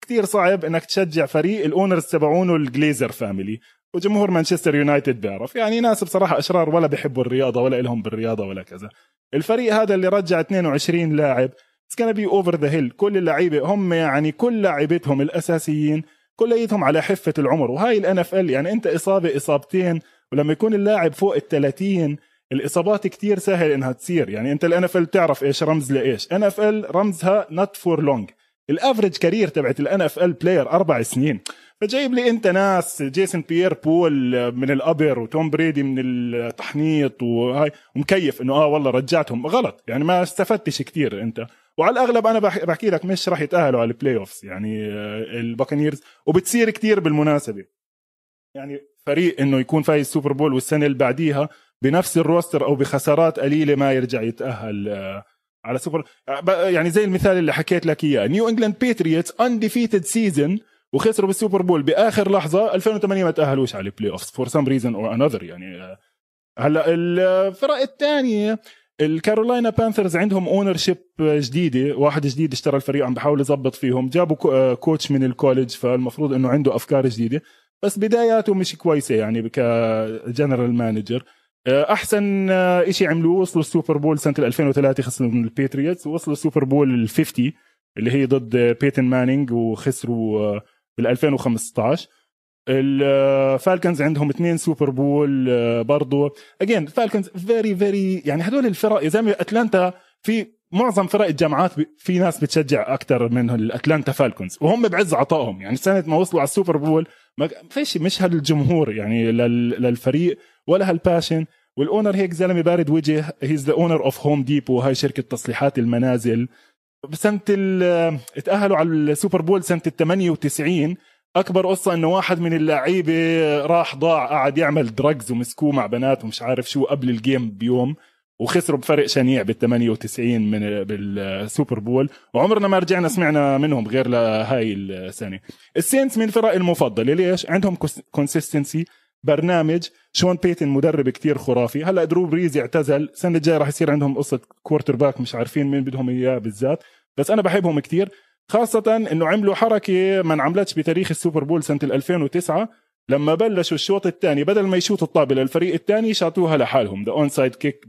كثير صعب إنك تشجع فريق ال owners تبعونه ال Glazer family وجمهور مانشستر يونايتد بيعرف. يعني ناس بصراحة أشرار ولا بيحبوا الرياضة ولا لهم بالرياضة ولا كذا. الفريق هذا اللي رجع 22 لاعب it's be over the hill كل اللعيبة هم يعني كل لاعبتهم الأساسيين كليتهم على حفة العمر. وهاي ال NFL يعني أنت إصابة إصابتين ولما يكون اللاعب فوق ال 30 الإصابات كتير سهل إنها تصير. يعني أنت ال NFL تعرف إيش رمز لإيش. ال رمزها not for long ال average career تبعت ال NFL player أربع سنين. فجايب لي انت ناس جيسون بيير بول من القبر وتوم بريدي من التحنيط وهاي ومكيف إنه آه والله رجعتهم. غلط يعني ما استفدتش كثير أنت. وعلى الأغلب أنا بحكي لك مش راح يتأهلوا على ال playoffs يعني آه، ال Buccaneers وبتصير كثير بالمناسبة. يعني فريق إنه يكون فايز ال Super Bowl والسنة اللي بعديها بنفس ال roster أو بخسارات قليلة ما يرجع يتأهل آه، على سوبر يعني زي المثال اللي حكيت لك إياه. New England Patriots undefeated season وخسروا بال Super Bowl بآخر لحظة 2008 ما تأهلوش على ال playoff for some reason or another يعني هلا الفرق الثانية الكارولاينا Panthers عندهم ownership جديدة. واحد جديد اشترى الفريق عم بحاول يظبط فيهم. جابوا coach من ال college فالمفروض إنه عنده أفكار جديدة. بس بداياته مش كويسة يعني ك general manager أحسن شيء عملوه وصلوا ال Super Bowl سنة 2003 خسروا من ال Patriots ووصلوا ال Super Bowl ال 50 اللي هي ضد بيتن مانينج وخسروا بال 2015 ال Falcons عندهم اثنين Super Bowl برضو. again Falcons very very يعني هدول الفرق يا زلمه أتلانتا في معظم فرق الجامعات في ناس بتشجع أكثر من الأتلانتا Falcons وهم بعز عطائهم. يعني سنة ما وصلوا على ال Super Bowl ما فيش مش هالجمهور يعني للفريق ولا هال passion وال owner هيك زلمة بارد وجه he's the owner of Home Depot هاي شركة تصليحات المنازل. بسنه اتأهلوا على ال Super Bowl سنة ال 98 أكبر قصة إنه واحد من اللعيبه راح ضاع قعد يعمل drugs ومسكوه مع بنات ومش عارف شو قبل ال game بيوم وخسروا بفرق شنيع بال 98 من بال Super Bowl. وعمرنا ما رجعنا سمعنا منهم غير لهاي السنة. ال Saints من الفرق المفضلة. ليش؟ عندهم consistency برنامج. شون بيتن مدرب كتير خرافي. هلا درو بريز اعتزل السنة الجاية راح يصير عندهم قصة quarterback مش عارفين مين بدهم إياه بالذات. بس أنا بحبهم كتير. خاصة إنه عملوا حركة ما انعملتش بتاريخ ال Super Bowl سنة 2009 لما بلشوا الشوط الثاني بدل ما يشوطوا الطابة للفريق الثاني شاطوها لحالهم. the onside kick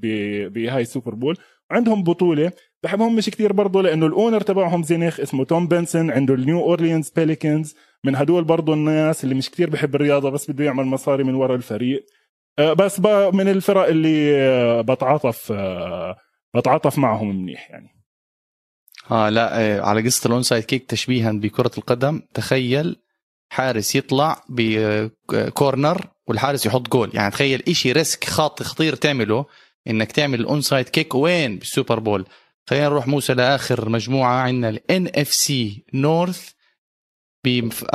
بهاي ال Super Bowl. عندهم بطولة. بحبهم مش كتير برضه لأنه ال owner تبعهم زنيخ اسمه توم بنسون عنده ال New Orleans Pelicans. من هدول برضه الناس اللي مش كتير بحب الرياضة بس بده يعمل مصاري من وراء الفريق. آه، بس من الفرق اللي آه، بتعاطف آه، بتعاطف معهم منيح يعني. آه لا على قصة ال onside kick تشبيها بكرة القدم. تخيل حارس يطلع ب corner والحارس يحط جول. يعني تخيل إشي risk خاطي خطير تعمله إنك تعمل ال onside kick وين؟ بال Super Bowl. خلينا نروح موسى لآخر مجموعة عندنا ال NFC North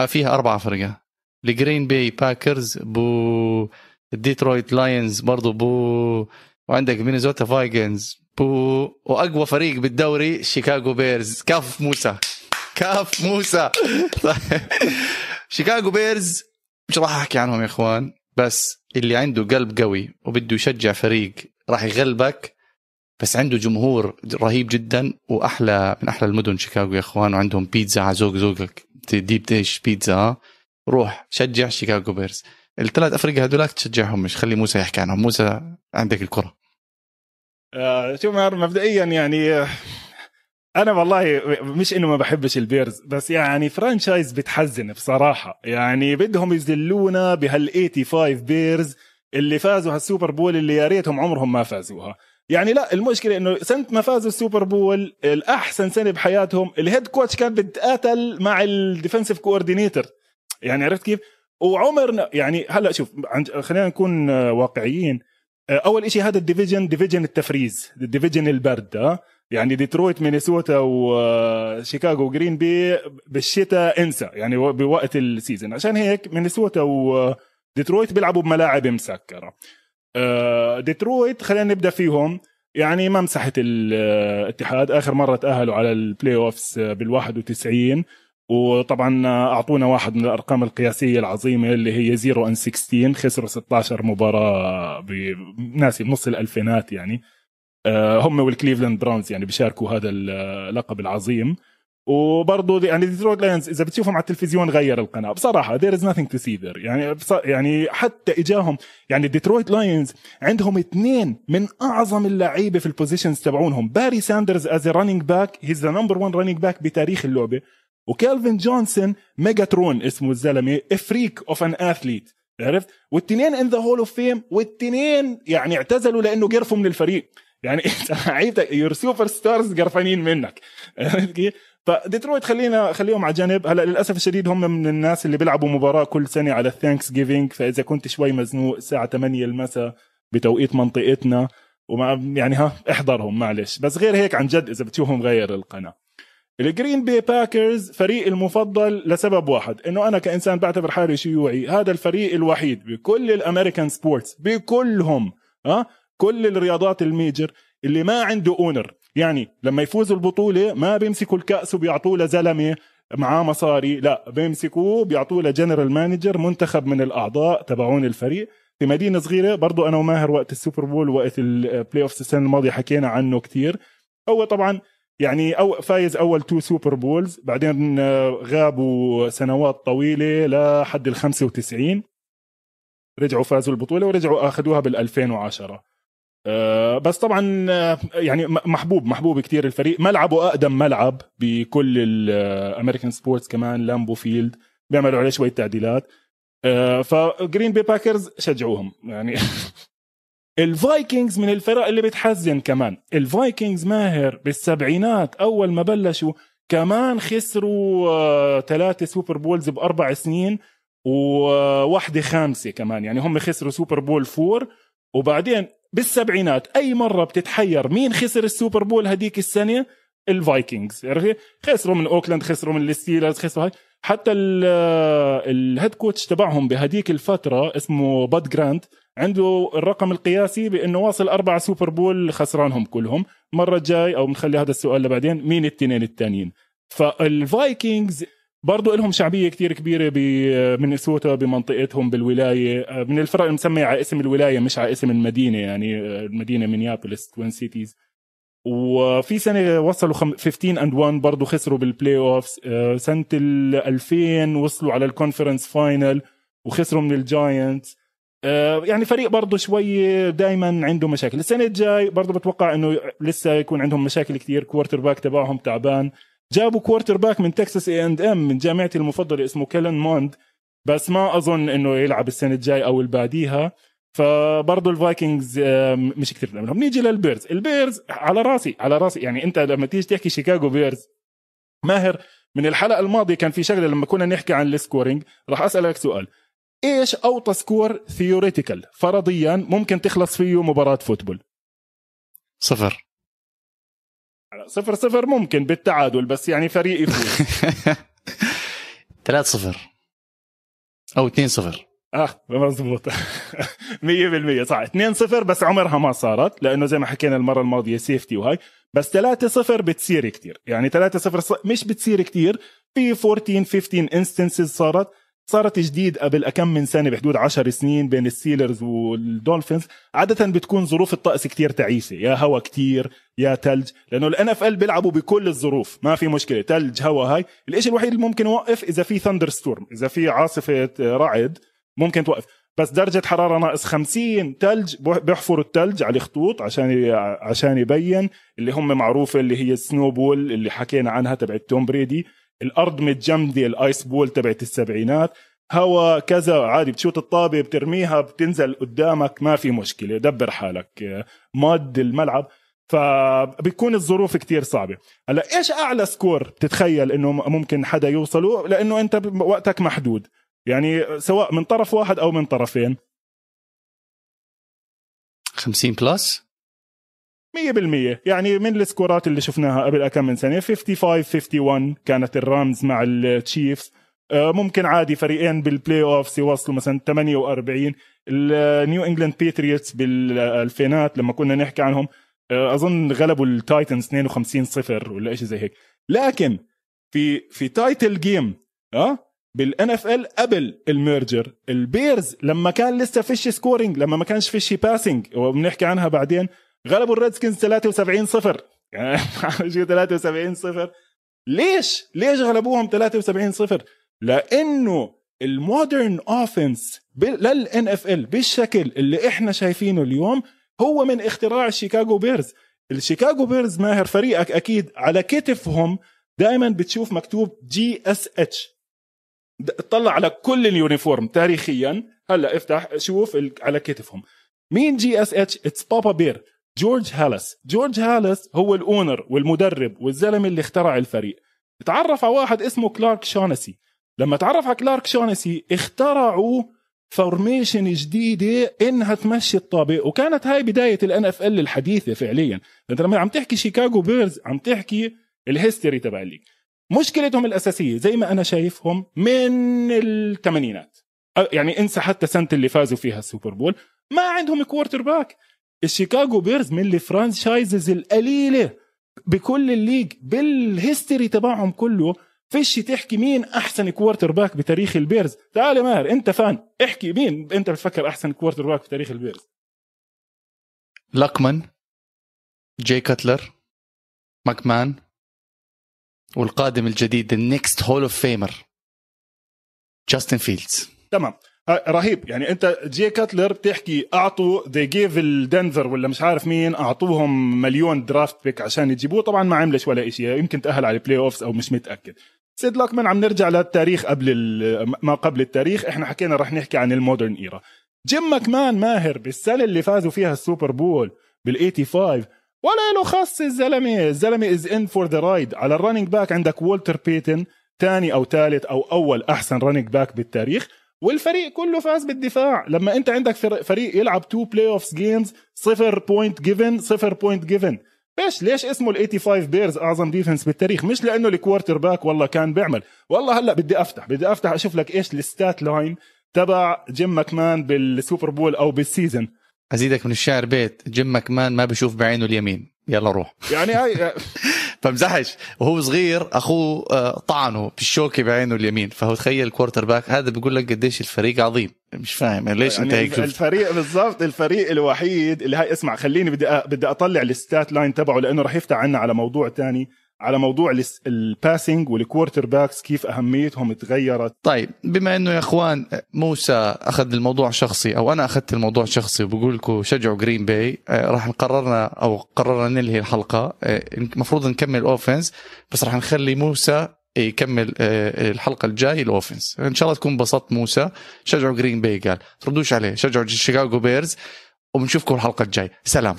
فيها اربعه فرقة. ال Green Bay Packers boo الديترويت Lions برضو boo وعندك مينيسوتا Vikings boo وأقوى فريق بالدوري شيكاغو Bears. كاف موسى. كاف موسى. شيكاغو Bears مش راح أحكي عنهم يا إخوان بس اللي عنده قلب قوي وبده يشجع فريق راح يغلبك بس عنده جمهور رهيب جدا وأحلى من أحلى المدن شيكاغو يا إخوان وعندهم بيتزا على ذوق ذوقك. تجيب إيش بيتزا روح شجع شيكاغو Bears. الثلاث افرقه هذولاك تشجعهم مش؟ خلي موسى يحكي عنهم. موسى عندك الكرة. آه شو مبدئيا يعني آه، أنا والله مش إنه ما بحبش ال Bears بس يعني franchise بتحزن بصراحة. يعني بدهم يذلونا بهال 85 Bears اللي فازوا هال Super Bowl اللي يا ريتهم عمرهم ما فازوها. يعني لا المشكلة إنه سنة ما فازوا ال Super Bowl الأحسن سنة بحياتهم ال head coach كان بتقاتل مع ال defensive coordinator يعني عرفت كيف؟ وعمرنا يعني هلأ شوف خلينا نكون واقعيين. أول شيء هذا ال division division ال freeze ال division البرد يعني ديترويت مينيسوتا وشيكاغو و Green Bay بالشتاء انسى يعني بوقت ال season عشان هيك مينيسوتا وديترويت بيلعبوا بملاعب مسكرة. ديترويت خلينا نبدأ فيهم. يعني ما مسحت الاتحاد آخر مرة تأهلوا على ال playoffs بال 91 وطبعا أعطونا واحد من الأرقام القياسية العظيمة اللي هي 0 and 16 خسروا 16 مباراة بنص الألفينات يعني. آه، هم وال Cleveland Browns يعني بيشاركوا هذا اللقب العظيم. وبرضه يعني Detroit Lions إذا بتشوفهم على التلفزيون غير القناة. بصراحة there is nothing to see there. يعني يعني حتى اجاهم يعني Detroit Lions عندهم اثنين من أعظم اللعيبة في ال positions تبعونهم. Barry Sanders as running back he's the number 1 running back بتاريخ اللعبة. و Calvin Johnson Megatron اسمه الزلمة a freak of an athlete عرفت؟ والتنين in the Hall of Fame والتنين يعني اعتزلوا لأنه قرفوا من الفريق. يعني أنت لعيبتك your superstars قرفانين منك؟ فديترويت خلينا خليهم على جنب هلا للأسف الشديد هم من الناس اللي بيلعبوا مباراة كل سنة على ال Thanksgiving فإذا كنت شوي مزنوق الساعة 8 المساء بتوقيت منطقتنا وما يعني ها احضرهم معلش. بس غير هيك عن جد إذا بتشوفهم غير القناة. ال Green Bay Packers فريق المفضل لسبب واحد إنه أنا كإنسان بعتبر حالي شيوعي هذا الفريق الوحيد بكل ال American sports بكلهم ها؟ كل الرياضات ال major اللي ما عنده owner يعني لما يفوزوا البطولة ما بيمسكوا الكأس وبيعطوه لزلمة معاه مصاري لا بيمسكوه بيعطوه ل general manager منتخب من الأعضاء تبعون الفريق. في مدينة صغيرة برضو أنا وماهر وقت ال Super Bowl وقت ال playoff السنة الماضية حكينا عنه كتير. هو طبعا يعني أو فايز أول two Super Bowls بعدين غابوا سنوات طويلة لحد ال 95 رجعوا فازوا البطولة ورجعوا أخذوها بال 2010 آه، بس طبعا آه، يعني محبوب محبوب كتير الفريق. ملعبه أقدم ملعب بكل ال American sports كمان Lambeau Field بيعملوا عليه شوية تعديلات. آه، ف Green Bay Packers شجعوهم. يعني ال Vikings من الفرق اللي بتحزن كمان. ال Vikings ماهر بالسبعينات. أول ما بلشوا كمان خسروا ثلاثة Super Bowls بأربع سنين وواحدة خامسة كمان. يعني هم خسروا Super Bowl four وبعدين بالسبعينات أي مرة بتتحير مين خسر ال Super Bowl هديك السنة؟ ال Vikings عرفت خسروا من أوكلاند خسروا من ال Steelers خسروا هاي. حتى ال head coach تبعهم بهديك الفترة اسمه Bud Grant عنده الرقم القياسي بأنه واصل أربع Super Bowl خسرانهم كلهم. المره الجاي أو بنخلي هذا السؤال لبعدين مين التنين الثانيين فال Vikings برضو لهم شعبية كتير كبيرة بمينيسوتا بمنطقتهم بالولاية من الفرق المسمية على اسم الولاية مش على اسم المدينة يعني المدينة مينيابوليس Twin Cities وفي سنة وصلوا 15 and 1 برضه خسروا بال playoffs سنة ال 2000 وصلوا على ال conference final وخسروا من ال Giants آه، يعني فريق برضه شوي دائما عنده مشاكل. السنة الجاي برضه بتوقع إنه لسه يكون عندهم مشاكل كثير quarterback تبعهم تعبان. جابوا quarterback من Texas A&M من جامعتي المفضلة اسمه Kellen Mond. بس ما أظن إنه يلعب السنة الجاي أو اللي بعديها فبرضه ال Vikings مش كثير منهم نيجي لل Bears. ال Bears على راسي على راسي. يعني أنت لما تيجي تحكي شيكاغو Bears ماهر من الحلقة الماضية كان في شغلة لما كنا نحكي عن ال scoring. راح أسألك سؤال. إيش أوطى score theoretical فرضيا ممكن تخلص فيه مباراة football. صفر. صفر صفر ممكن بالتعادل بس يعني فريق يفوز. 3 صفر. أو 2 صفر. آه مضبوط 100% صح. 2 0 بس عمرها ما صارت لأنه زي ما حكينا المرة الماضية safety وهاي. بس 3 0 بتصير كثير يعني 3 0 مش بتصير كثير في 14 15 instances صارت. صارت جديد قبل كم من سنة بحدود 10 سنين بين ال Steelers وال Dolphins. عادة بتكون ظروف الطقس كتير تعيسه يا هوا كتير يا تلج لأنه ال NFL بيلعبوا بكل الظروف ما في مشكلة تلج هوا هاي. الشيء الوحيد اللي ممكن يوقف إذا في thunderstorm إذا في عاصفة رعد ممكن توقف. بس درجة حرارة ناقص 50 تلج بيحفروا التلج على الخطوط عشان عشان يبين اللي هم معروفة اللي هي ال Snow Bowl اللي حكينا عنها تبعت Tom Brady الأرض متجمدة ال Ice Bowl تبعت السبعينات. هوا كذا عادي بتشوت الطابة بترميها بتنزل قدامك ما في مشكلة دبر حالك ماد الملعب. فبيكون الظروف كتير صعبة. هلأ إيش أعلى score تتخيل إنه ممكن حدا يوصله لأنه أنت وقتك محدود. يعني سواء من طرف واحد أو من طرفين. 50 plus؟ 100% يعني من السكورات اللي شفناها قبل كم من سنة 55 51 كانت ال Rams مع ال Chiefs. آه، ممكن عادي فريقين بال playoffs يوصلوا مثلا 48 ال New England Patriots بالألفينات لما كنا نحكي عنهم آه، أظن غلبوا ال Titans 52 0 ولا شيء زي هيك. لكن في في title game آه بال NFL قبل ال merger ال Bears لما كان لسه فيش scoring لما ما كانش فيش passing وبنحكي عنها بعدين غلبوا ال Redskins 73 0 يعني 73 0 ليش؟ ليش غلبوهم 73 0 لأنه ال modern offense لل NFL بالشكل اللي إحنا شايفينه اليوم هو من اختراع ال Chicago Bears. ال Chicago Bears ماهر فريقك أكيد على كتفهم دائما بتشوف مكتوب GSH. اطلع على كل ال uniform تاريخيا. هلأ افتح شوف على كتفهم. مين GSH؟ it's Papa Bear George Halas George Halas هو ال owner والمدرب والزلمة اللي اخترع الفريق. تعرف على واحد اسمه Clark Shaughnessy. لما تعرف على Clark Shaughnessy اخترعوا formation جديدة إنها تمشي الطابة. وكانت هاي بداية ال NFL الحديثة فعليا. أنت لما عم تحكي Chicago Bears عم تحكي ال history تبع ال league. مشكلتهم الأساسية زي ما أنا شايفهم من الثمانينات. يعني انسى حتى سنة اللي فازوا فيها ال Super Bowl. ما عندهم quarterback ال Chicago Bears من ال franchises القليلة بكل ال league بال history تبعهم كله فيش تحكي مين أحسن quarterback بتاريخ ال Bears تعال يا ماهر أنت fan. احكي مين أنت بتفكر أحسن quarterback بتاريخ ال Bears Luckman Jay Cutler McMahon والقادم الجديد ال next Hall of Famer Justin Fields تمام. رهيب. يعني أنت Jay Cutler بتحكي أعطوا they gave ال Denver ولا مش عارف مين أعطوهم مليون draft pick عشان يجيبوه. طبعا ما عملش ولا شيء يمكن تأهل على ال playoffs أو مش متأكد. Sid Luckman عم نرجع للتاريخ قبل ما قبل التاريخ. إحنا حكينا رح نحكي عن ال modern era Jim McMahon ماهر بالسنة اللي فازوا فيها ال Super Bowl بال 85 ولا له خص الزلمة. الزلمة is in for the ride على ال running back عندك Walter Payton ثاني أو ثالث أو أول أحسن running back بالتاريخ. والفريق كله فاز بالدفاع. لما انت عندك فريق يلعب two playoffs games صفر point given صفر point given ليش ليش اسمه ال 85 Bears أعظم defense بالتاريخ؟ مش لأنه ال quarterback والله كان بيعمل. والله هلأ بدي أفتح بدي أفتح أشوف لك إيش ال stat line تبع Jim McMahon بال Super Bowl أو بال season أزيدك من الشعر بيت Jim McMahon ما بشوف بعينه اليمين. يلا روح. يعني هاي بمزحش وهو صغير أخوه آه، طعنه بالشوكه بعينه اليمين. فهو تخيل ال quarterback هذا بيقول لك قديش الفريق عظيم. مش فاهم. يعني ليش يعني أنت هيك شفت؟ الفريق بالضبط الفريق الوحيد اللي هاي اسمع خليني بدي أ... بدي أطلع ال stat line تبعه لأنه راح يفتح عنا على موضوع تاني. على موضوع ال passing وال quarterbacks كيف أهميتهم تغيرت طيب بما إنه يا إخوان موسى أخذ الموضوع شخصي أو أنا أخذت الموضوع شخصي وبقول لكم شجعوا Green Bay آه، راح نقررنا أو قررنا ننهي الحلقة. آه، المفروض نكمل ال offense بس راح نخلي موسى يكمل آه، الحلقة الجاي ال offense إن شاء الله تكون انبسطت موسى. شجعوا Green Bay قال. تردوش عليه. شجعوا Chicago Bears وبنشوفكم الحلقة الجاي سلام.